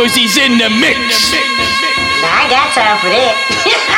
Cause he's in the mix. Nah, I got time for that.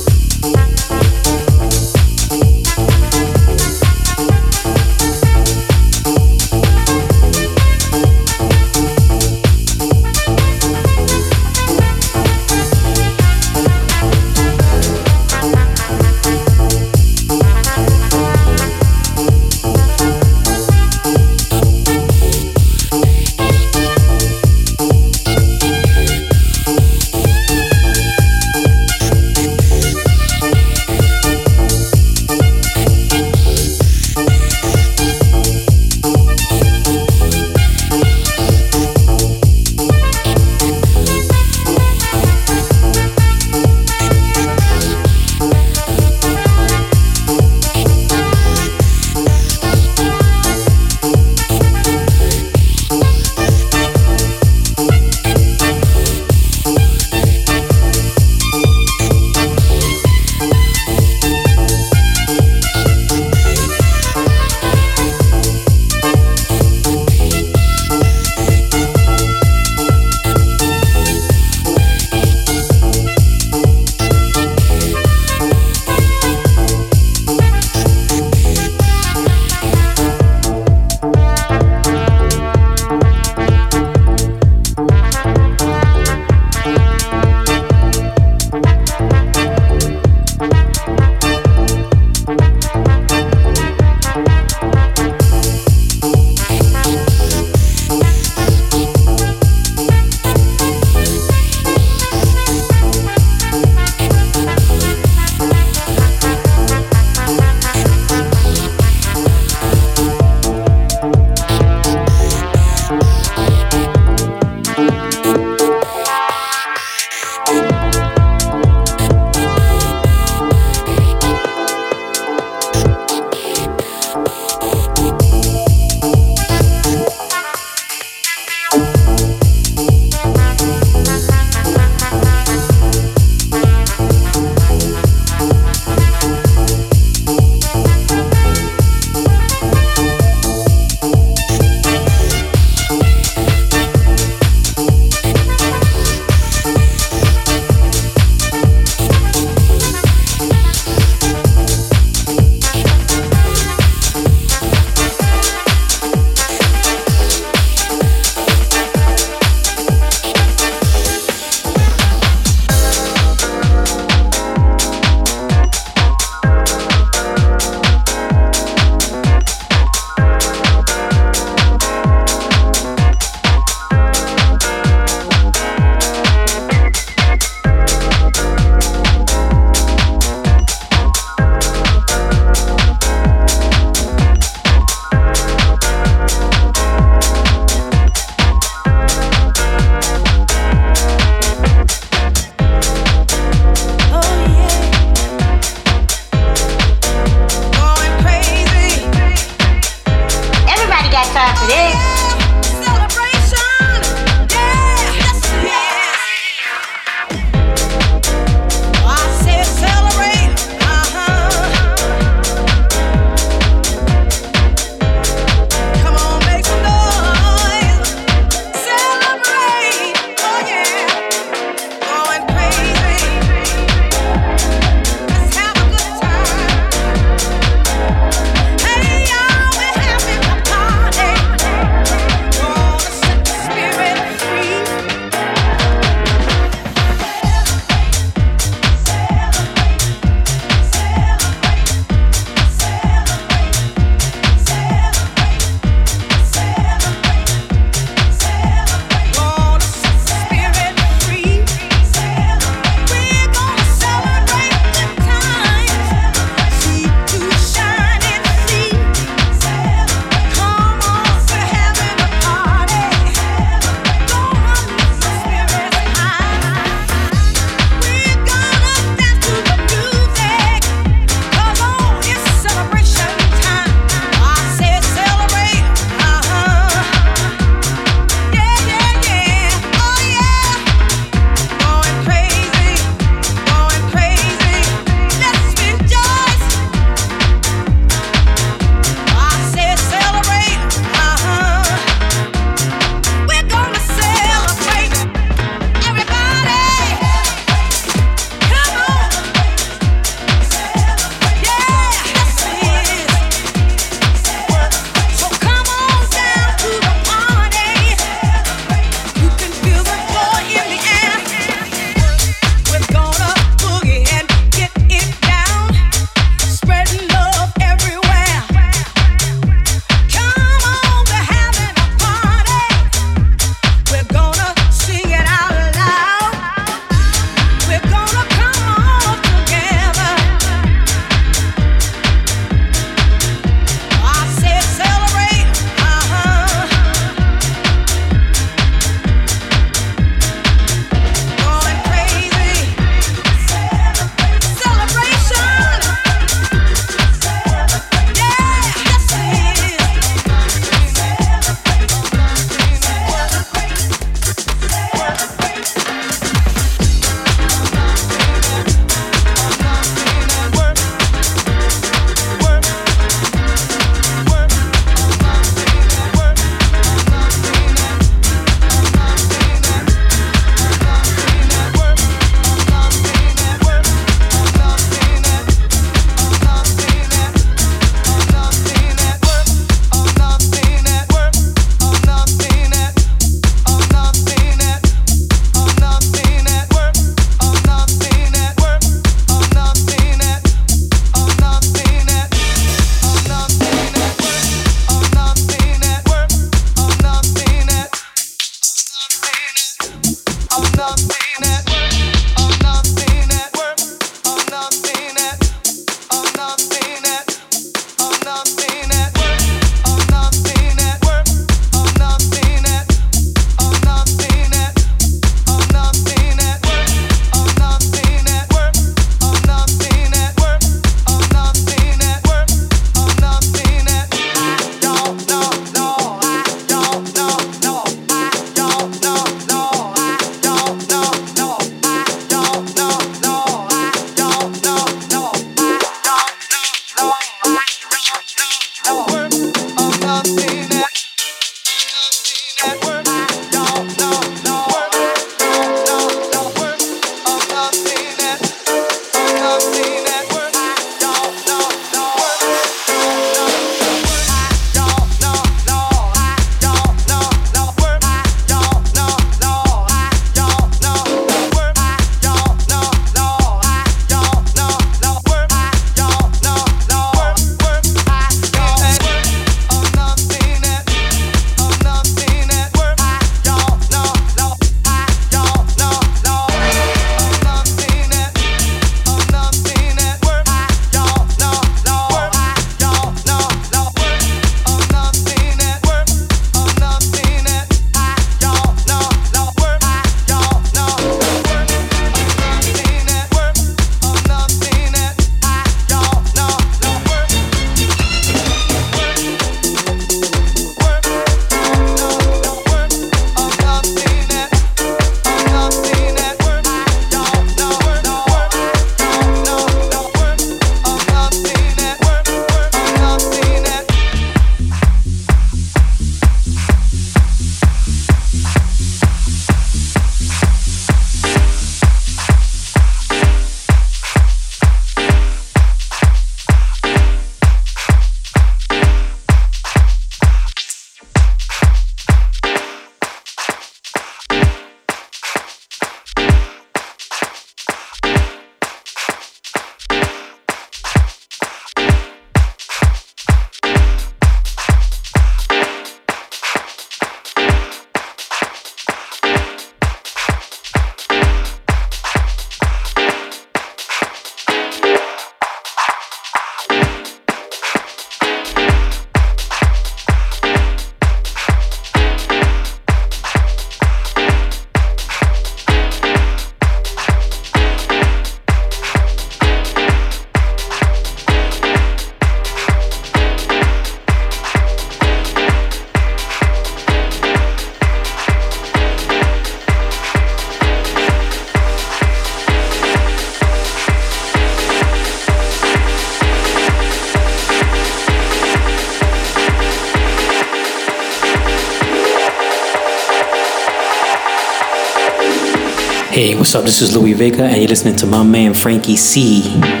what's up? This is Louie Vega, and you're listening to my man Frankie C.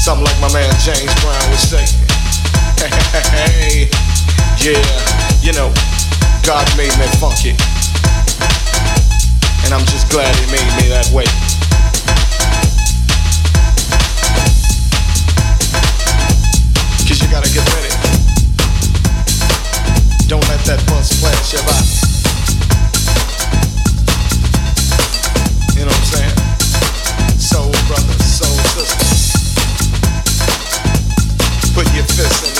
Something like my man James Brown would say. Hey, yeah, you know, God made me funky. And I'm just glad he made me that way. Cause you gotta get ready. Don't let that buzz flash your body. Put your fists in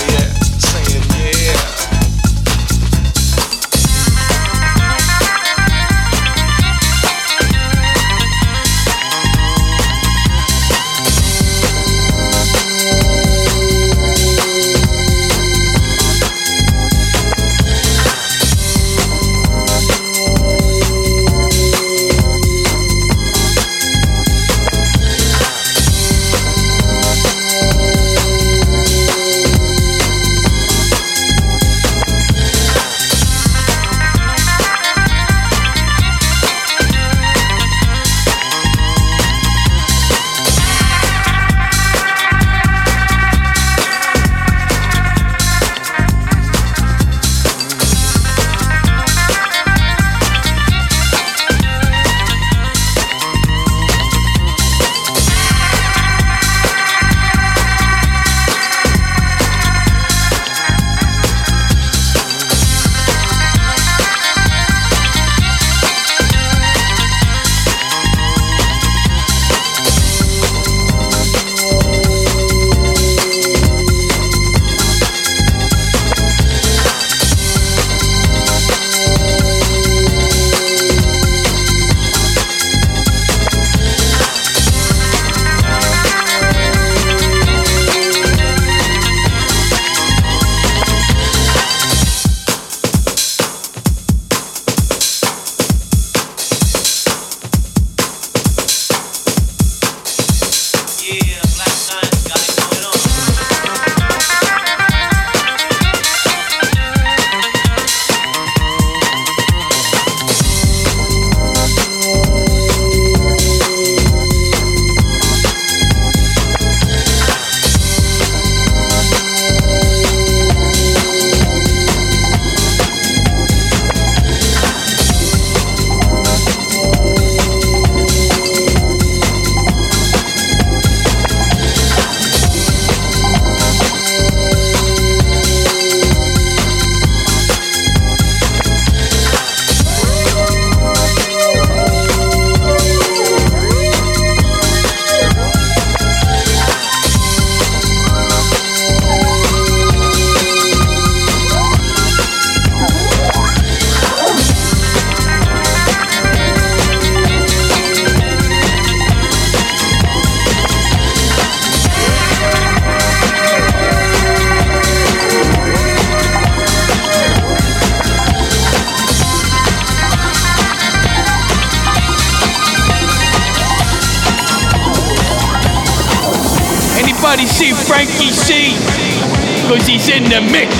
the mix.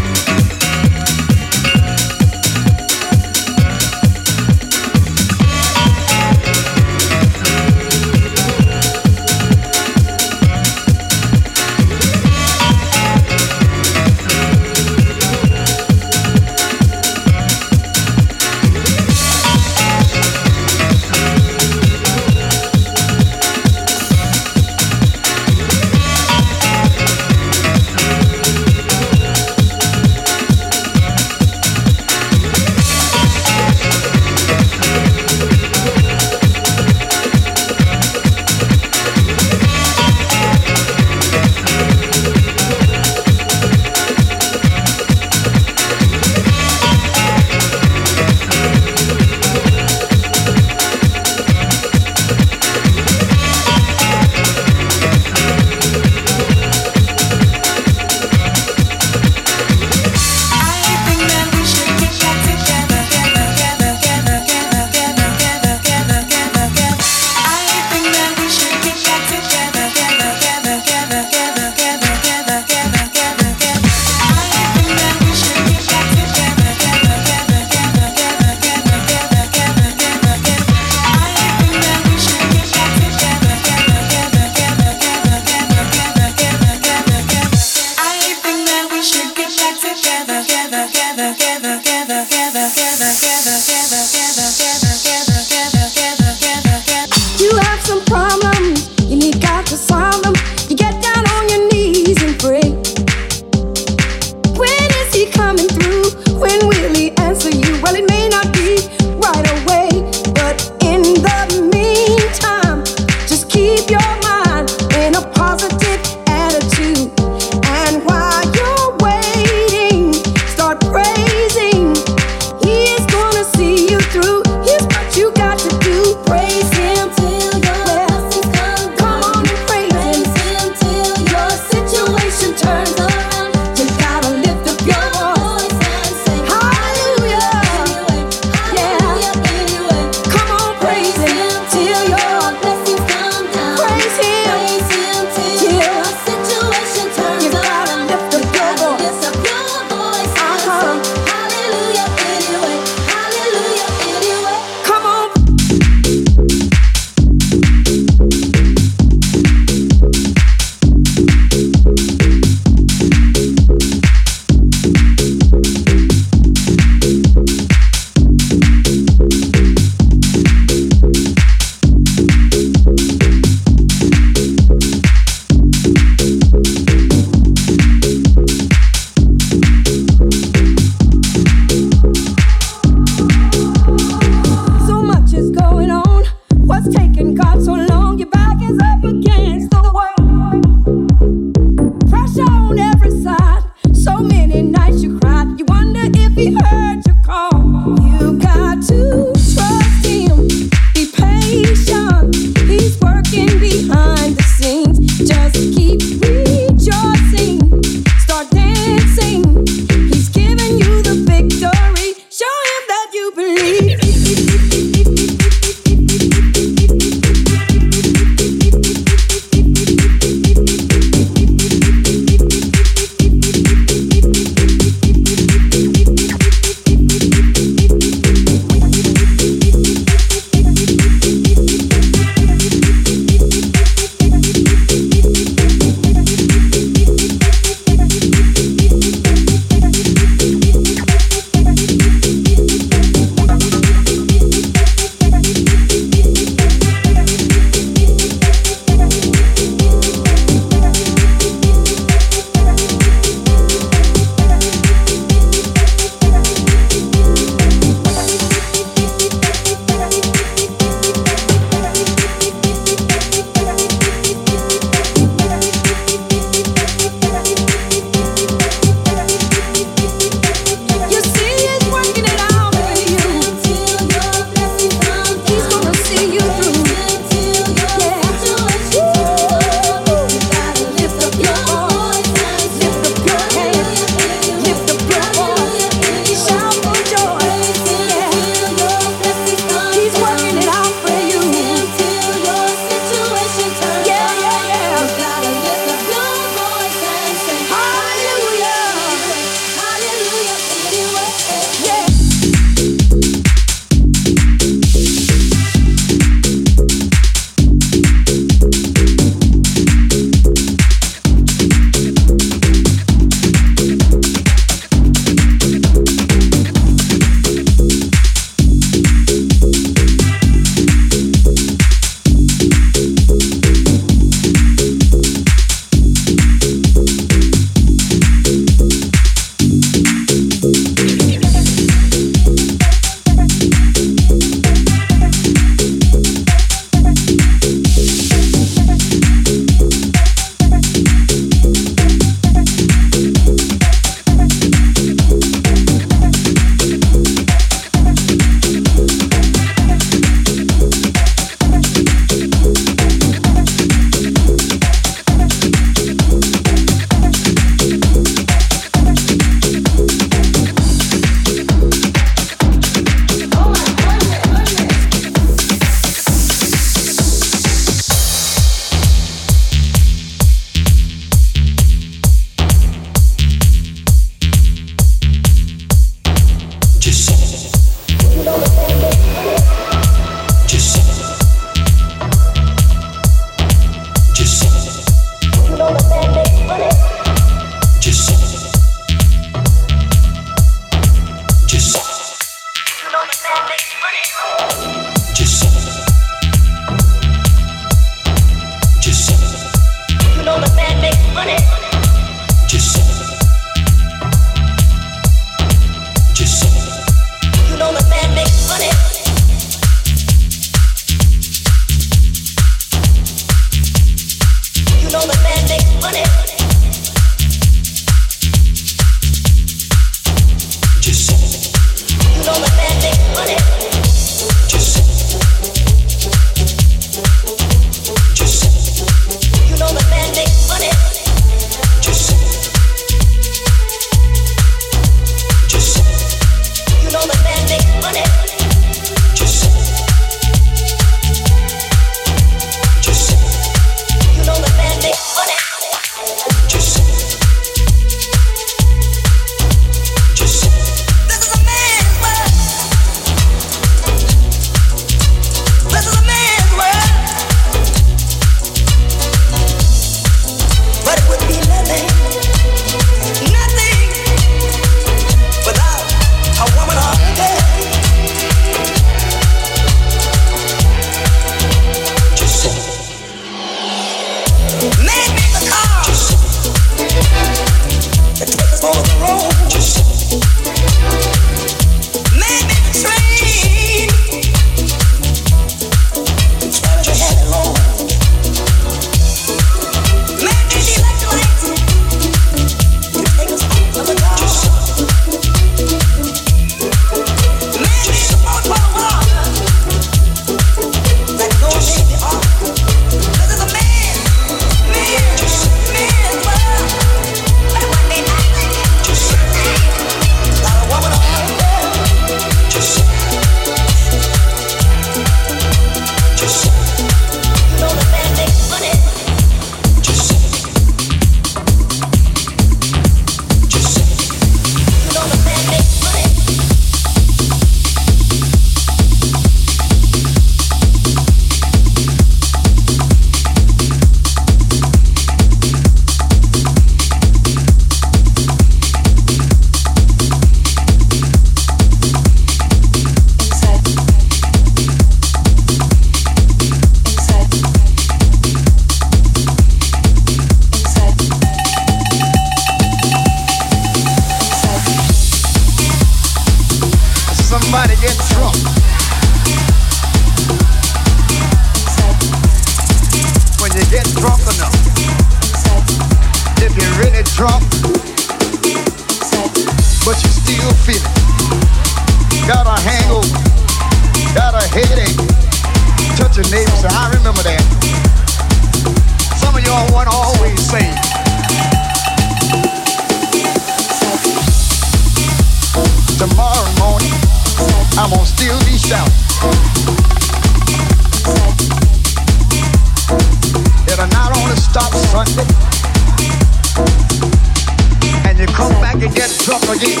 Drop again.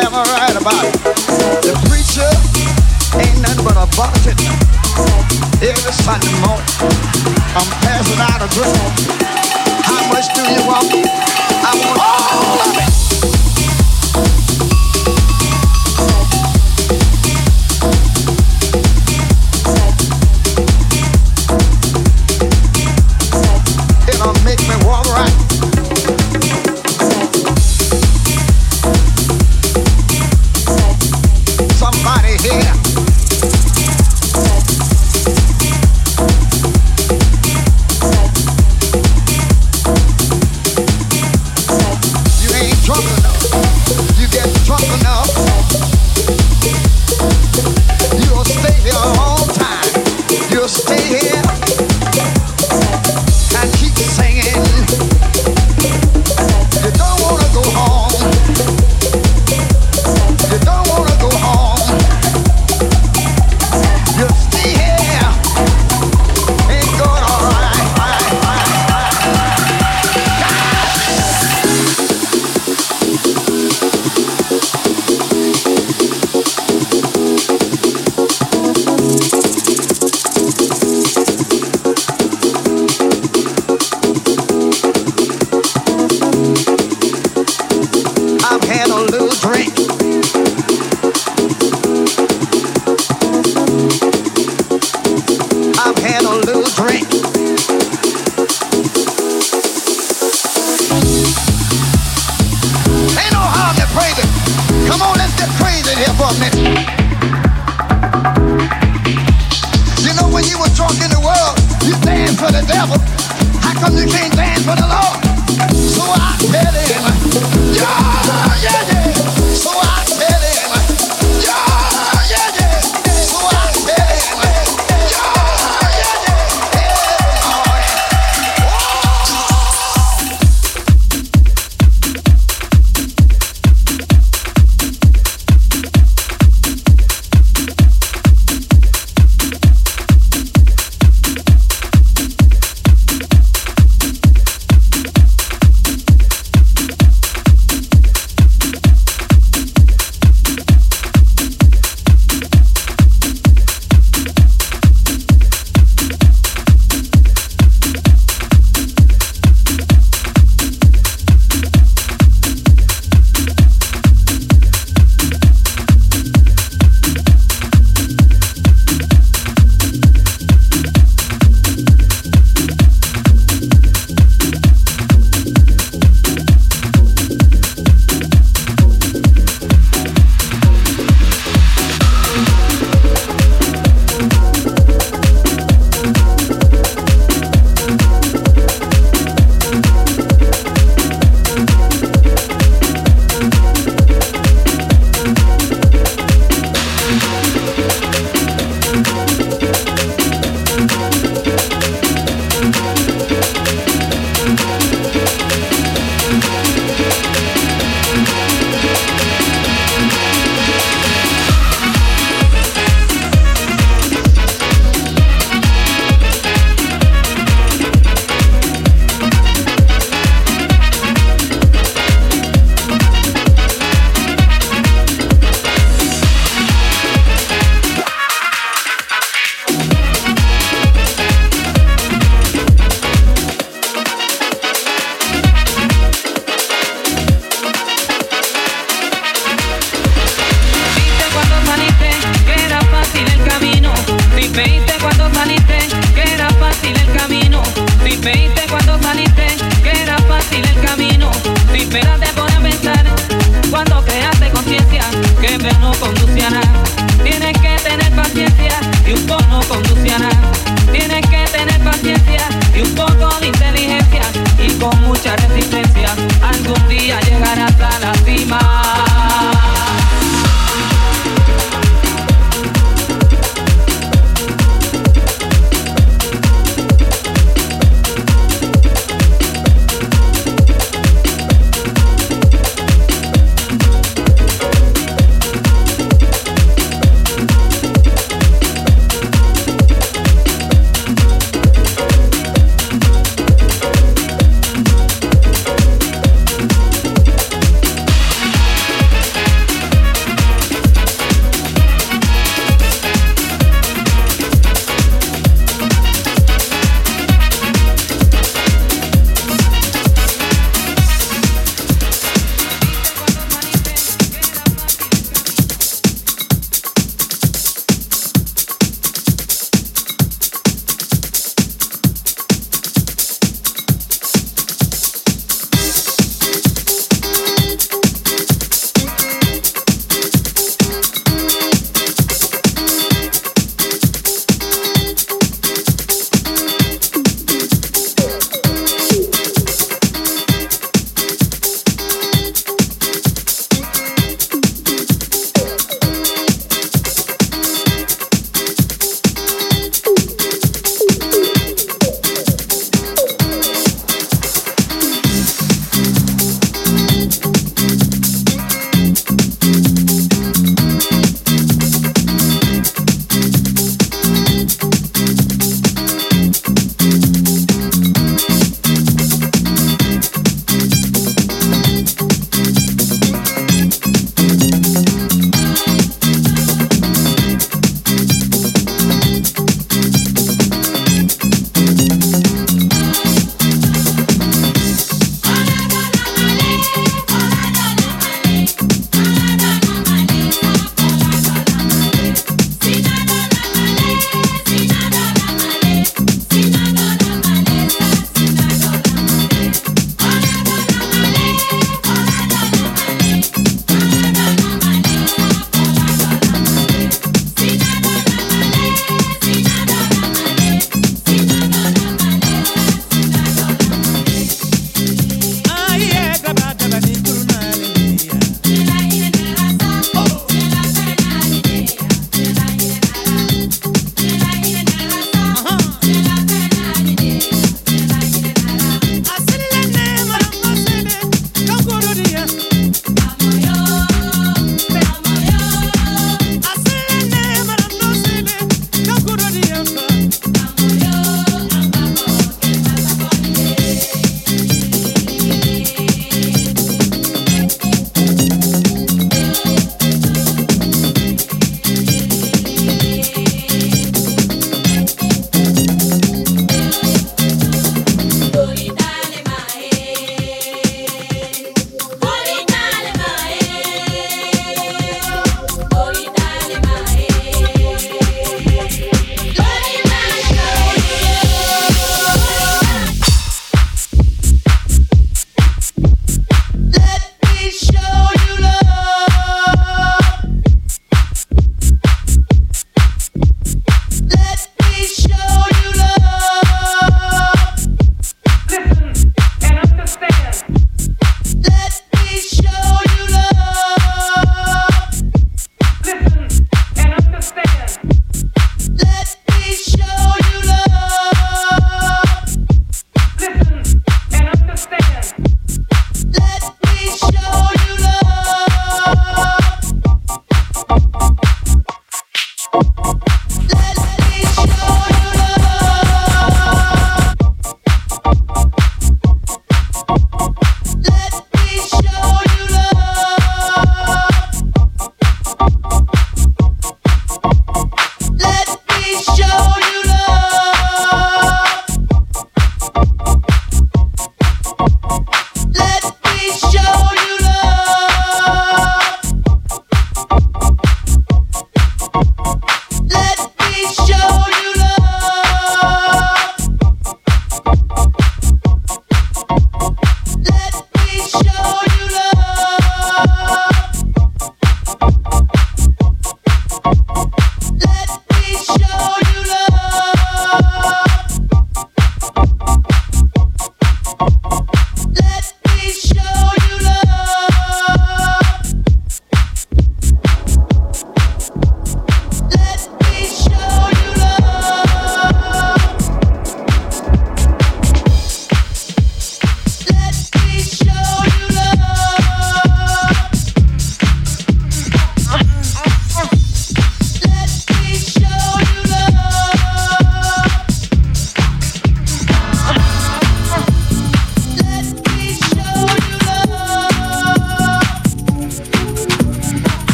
Am I right about it? The preacher ain't nothing but a bucket. Every Sunday morning, I'm passing out a drink. How much do you want? I want all of it.